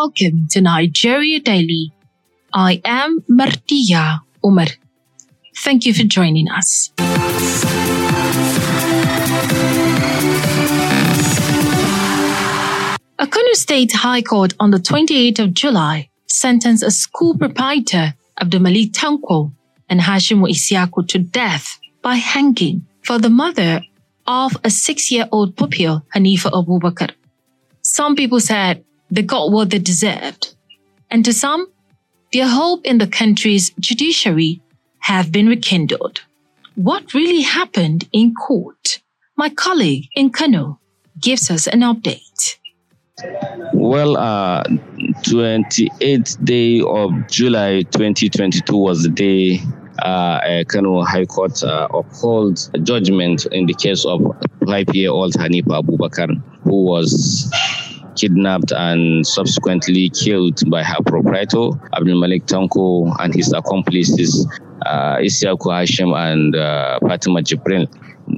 welcome to Nigeria Daily. I am Martia Umar. Thank you for joining us. A Kano State High Court on the 28th of July sentenced a school proprietor, Abdulmalik Tanko, and Hashimu Isyaku to death by hanging for the mother of a six-year-old pupil, Hanifa Abubakar. Some people said they got what they deserved. And to some, their hope in the country's judiciary have been rekindled. What really happened in court? My colleague in Kano gives us an update. Well, uh, 28th day of July 2022 was the day uh, Kano High Court uh, upheld a judgment in the case of five-year-old Hanifa Abubakar, who was kidnapped and subsequently killed by her proprietor, Abdul Malik Tanko, and his accomplices, uh, Isyaku Hashim and uh, Fatima Jibril.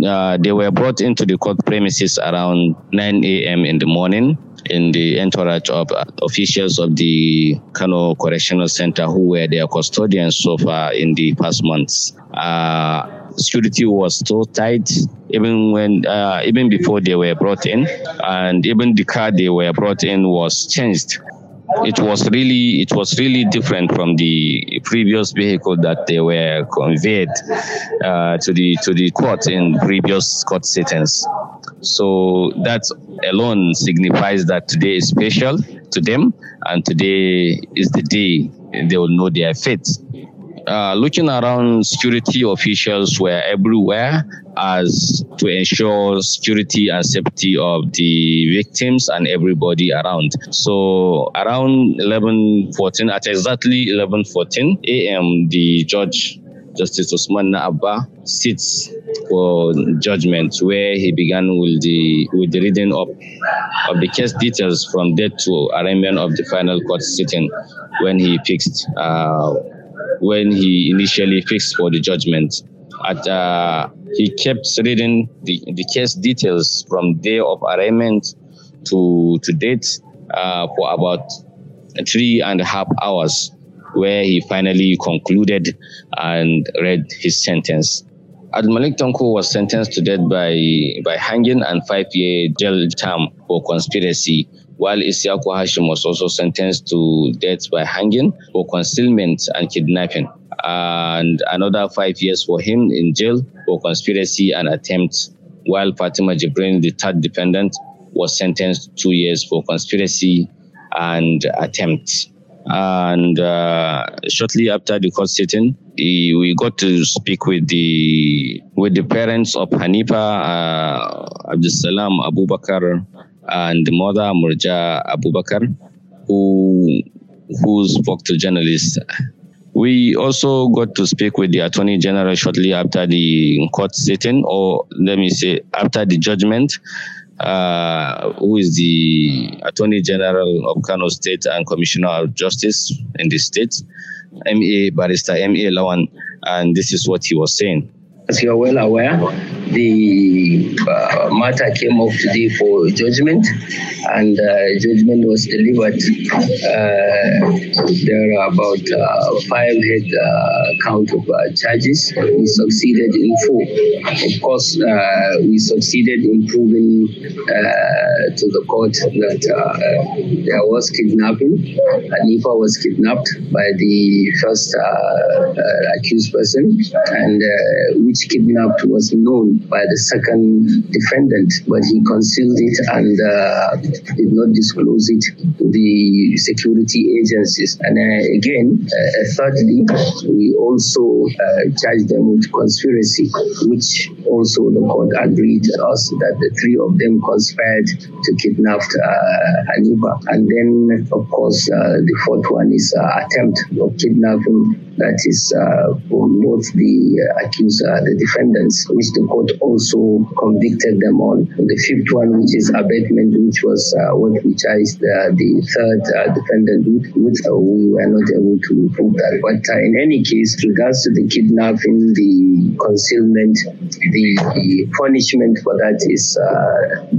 Uh, they were brought into the court premises around 9 a.m. in the morning in the entourage of uh, officials of the Kano Correctional Center who were their custodians so far in the past months. Uh, security was so tight even when uh, even before they were brought in and even the car they were brought in was changed it was really it was really different from the previous vehicle that they were conveyed uh, to the to the court in previous court sittings. So that alone signifies that today is special to them, and today is the day they will know their fate. Uh, looking around, security officials were everywhere as to ensure security and safety of the victims and everybody around. So around 11:14, at exactly 11:14 a.m., the judge Justice Usman Abba sits for judgment, where he began with the with the reading of of the case details from death to arraignment of the final court sitting, when he fixed. Uh, when he initially fixed for the judgment. At, uh, he kept reading the, the case details from day of arraignment to, to date uh, for about three and a half hours, where he finally concluded and read his sentence. Malik Tanko was sentenced to death by, by hanging and five-year jail term for conspiracy while Isyaku Hashim was also sentenced to death by hanging for concealment and kidnapping, and another five years for him in jail for conspiracy and attempt, while Fatima Jibrin, the third defendant, was sentenced to two years for conspiracy and attempt. And uh, shortly after the court sitting, we got to speak with the with the parents of Hanifa uh, Abdulsalam Abubakar and the mother Murja Abubakar, who who spoke to journalists. We also got to speak with the Attorney General shortly after the court sitting, or let me say after the judgment, uh, who is the Attorney General of Kano State and Commissioner of Justice in the state, MA Barrister MA Lawan, and this is what he was saying. As you are well aware, the uh, matter came up today for judgment, and uh, judgment was delivered. Uh, there are about uh, five head uh, count of charges. We succeeded in four. Of course, we succeeded in proving to the court that there was kidnapping. Anifa was kidnapped by the first accused person, and which kidnapped was known by the second defendant, but he concealed it and uh, did not disclose it to the security agencies. And uh, again, uh, thirdly, we also uh, charged them with conspiracy, which also the court agreed us that the three of them conspired to kidnap uh, Hanifa. And then, of course, uh, the fourth one is attempt of kidnapping that is uh, both the accuser, the defendants, which the court also convicted them on. The fifth one, which is abetment, which was uh, what we charged uh, the third uh, defendant with, uh, we were not able to prove that. But uh, in any case, regards to the kidnapping, the concealment, the, the punishment for that is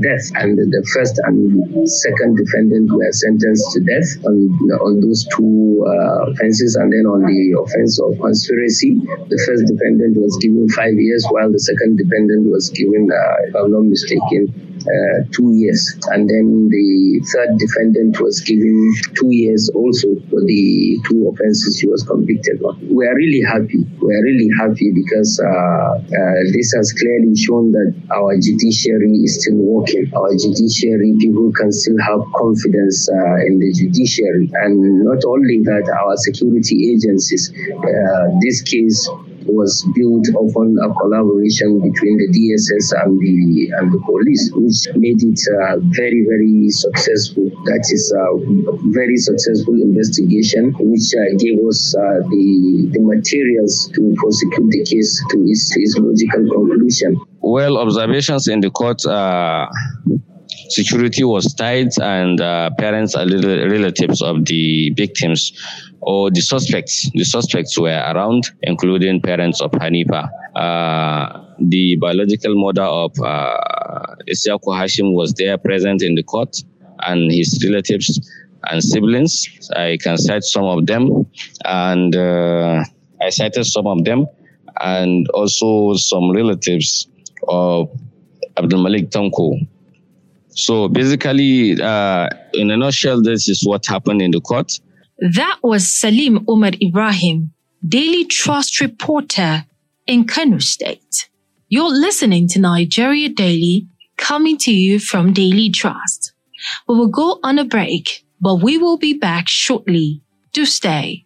death. And the first and second defendant were sentenced to death on, on those two offenses. And then on the offense of conspiracy, the first defendant was given five years, while the second defendant was given, uh, if I'm not mistaken, uh, two years. And then the third defendant was given two years also for the two offenses he was convicted of. We are really happy. We are really happy because uh, uh, this has clearly shown that our judiciary is still working. Our judiciary, people can still have confidence uh, in the judiciary. And not only that, our security agencies, uh, this case was built upon a collaboration between the DSS and the and the police, which made it uh, very very successful. That is a very successful investigation, which uh, gave us uh, the the materials to prosecute the case to its, its logical conclusion. Well, observations in the court. Uh, security was tight, and uh, parents and relatives of the victims or the suspects, the suspects were around, including parents of Hanifa. Uh, the biological mother of uh, Isyaku Hashim was there present in the court, and his relatives and siblings. I can cite some of them, and uh, I cited some of them, and also some relatives of Abdul Malik Tanko. So basically, uh, in a nutshell, this is what happened in the court. That was Salim Umar Ibrahim, Daily Trust reporter in Kano State. You're listening to Nigeria Daily, coming to you from Daily Trust. We will go on a break, but we will be back shortly. Do stay.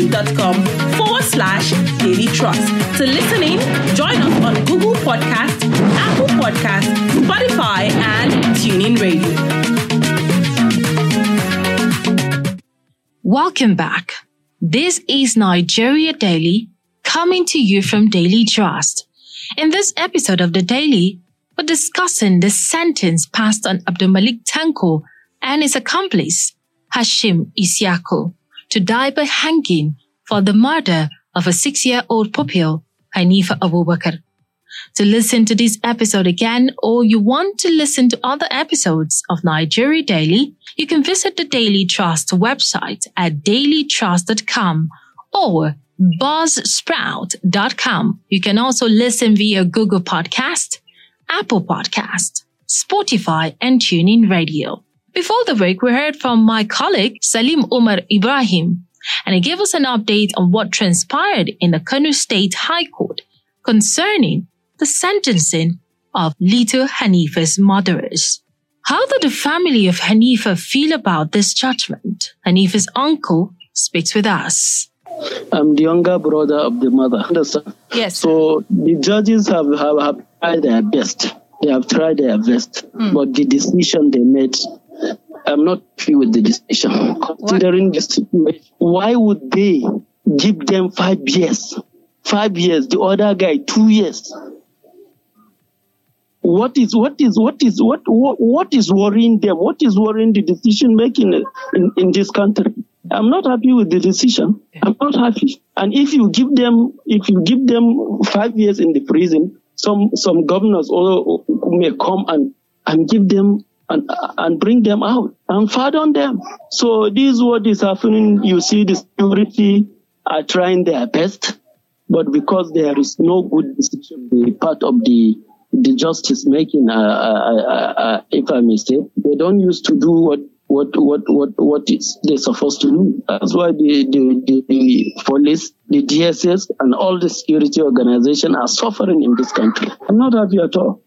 youtube.com forward slash daily trust. To listen in, join us on Google Podcast, Apple Podcast, Spotify, and TuneIn Radio. Welcome back. This is Nigeria Daily, coming to you from Daily Trust. In this episode of the Daily, we're discussing the sentence passed on Abdul Malik Tanko and his accomplice, Hashim Isyaku to die by hanging for the murder of a six-year-old pupil, Hanifa Abubakar. To listen to this episode again or you want to listen to other episodes of Nigeria Daily, you can visit the Daily Trust website at dailytrust.com or buzzsprout.com. You can also listen via Google Podcast, Apple Podcast, Spotify, and TuneIn Radio. Before the break, we heard from my colleague Salim Umar Ibrahim, and he gave us an update on what transpired in the Kano State High Court concerning the sentencing of little Hanifa's murderers. How did the family of Hanifa feel about this judgment? Hanifa's uncle speaks with us. I'm the younger brother of the mother. Yes. So the judges have, have, have tried their best. They have tried their best. Mm. But the decision they made I'm not happy with the decision. Considering the situation, why would they give them five years? Five years, the other guy two years. What is what is what is what what, what is worrying them? What is worrying the decision making in, in this country? I'm not happy with the decision. I'm not happy. And if you give them if you give them five years in the prison, some some governors or may come and and give them and, and bring them out and pardon them. So this is what is happening. You see the security are trying their best, but because there is no good decision, the part of the the justice making, uh, uh, uh, uh if I may say, they don't used to do what what what what what is they're supposed to do. That's why the the, the, the police, the DSS, and all the security organization are suffering in this country. I'm not happy at all.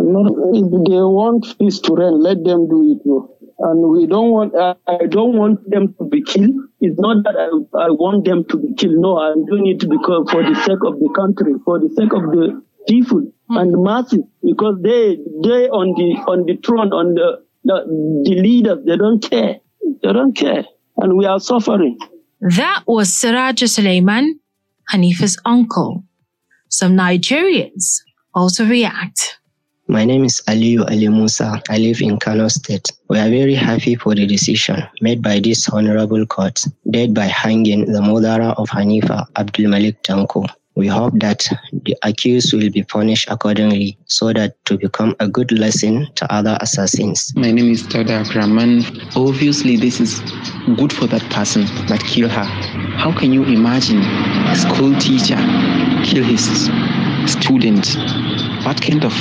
Not, if they want peace to reign, let them do it. Bro. And we don't want. I don't want them to be killed. It's not that I, I want them to be killed. No, I'm doing it because for the sake of the country, for the sake of the people mm. and the masses, because they they on the on the throne on the the, the leaders, they don't care. They don't care. And we are suffering. That was Siraj Suleiman, Hanifa's uncle. Some Nigerians also react. My name is Aliyu Ali Musa. I live in Kano State. We are very happy for the decision made by this honorable court, dead by hanging the mother of Hanifa Abdul Malik Tanko. We hope that the accused will be punished accordingly so that to become a good lesson to other assassins. My name is Tada Akraman. Obviously, this is good for that person that killed her. How can you imagine a school teacher kill his student? What kind of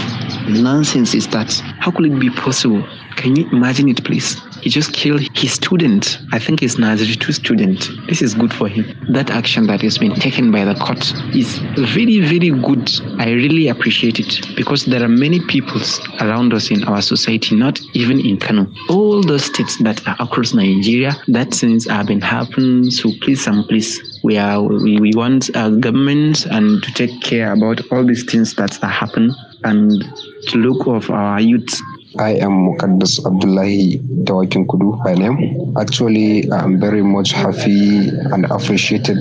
nonsense is that? How could it be possible? Can you imagine it, please? He just killed his student. I think he's Nazari 2 student. This is good for him. That action that has been taken by the court is very, very good. I really appreciate it because there are many peoples around us in our society, not even in Kano. All the states that are across Nigeria, that things have been happening. So please and please, we are we, we want our government and to take care about all these things that are happening and to look of our youth I am Mukaddas Abdullahi Dawakin Kudu by name. Actually, I'm very much happy and appreciated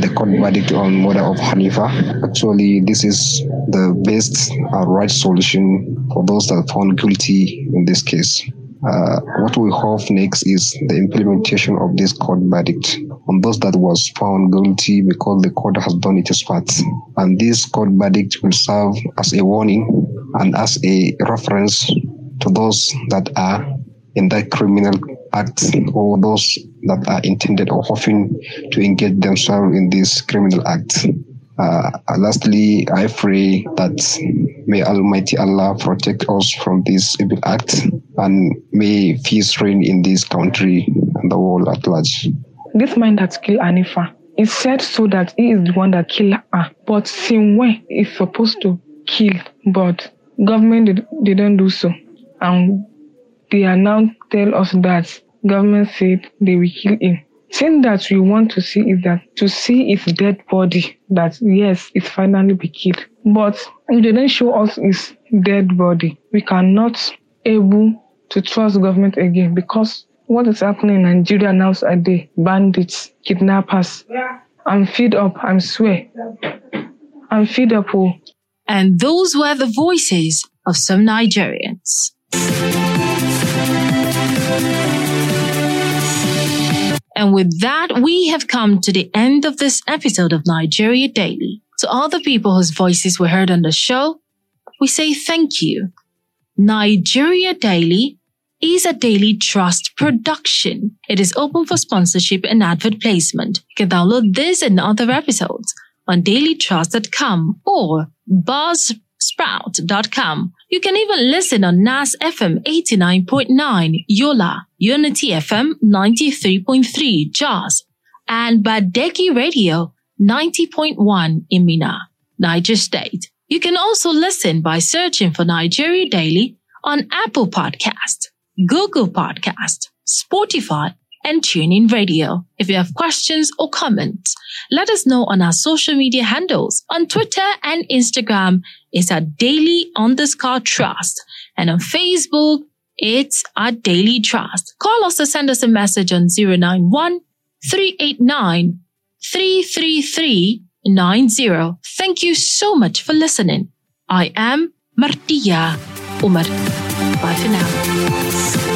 the court verdict on murder of Hanifa. Actually, this is the best and right solution for those that found guilty in this case. Uh, what we hope next is the implementation of this court verdict on those that was found guilty because the court has done its part. And this court verdict will serve as a warning and as a reference to those that are in that criminal act or those that are intended or hoping to engage themselves in this criminal act. Uh, lastly, I pray that may Almighty Allah protect us from this evil act and may peace reign in this country and the world at large. This man that killed Anifa is said so that he is the one that killed her. But since is supposed to kill, but government did, didn't do so and they are now tell us that government said they will kill him. Thing that we want to see is that to see his dead body, that yes, it finally be killed. But if they don't show us his dead body, we cannot able to trust government again because what is happening in Nigeria now is are the bandits, kidnappers. I'm fed up, I'm swear. I'm fed up. Oh. And those were the voices of some Nigerians. And with that, we have come to the end of this episode of Nigeria Daily. To all the people whose voices were heard on the show, we say thank you. Nigeria Daily is a Daily Trust production. It is open for sponsorship and advert placement. You can download this and other episodes on dailytrust.com or buzzsprout.com. You can even listen on NAS FM 89.9, Yola, Unity FM 93.3, Jos, and Badeggi Radio 90.1 in Minna, Niger State. You can also listen by searching for Nigeria Daily on Apple Podcast, Google Podcast, Spotify, and TuneIn Radio. If you have questions or comments, let us know on our social media handles. On Twitter and Instagram, it's at daily underscore trust. And on Facebook, it's at daily trust. Call us or send us a message on 091 389 33390. Thank you so much for listening. I am Martia Umar. Bye for now.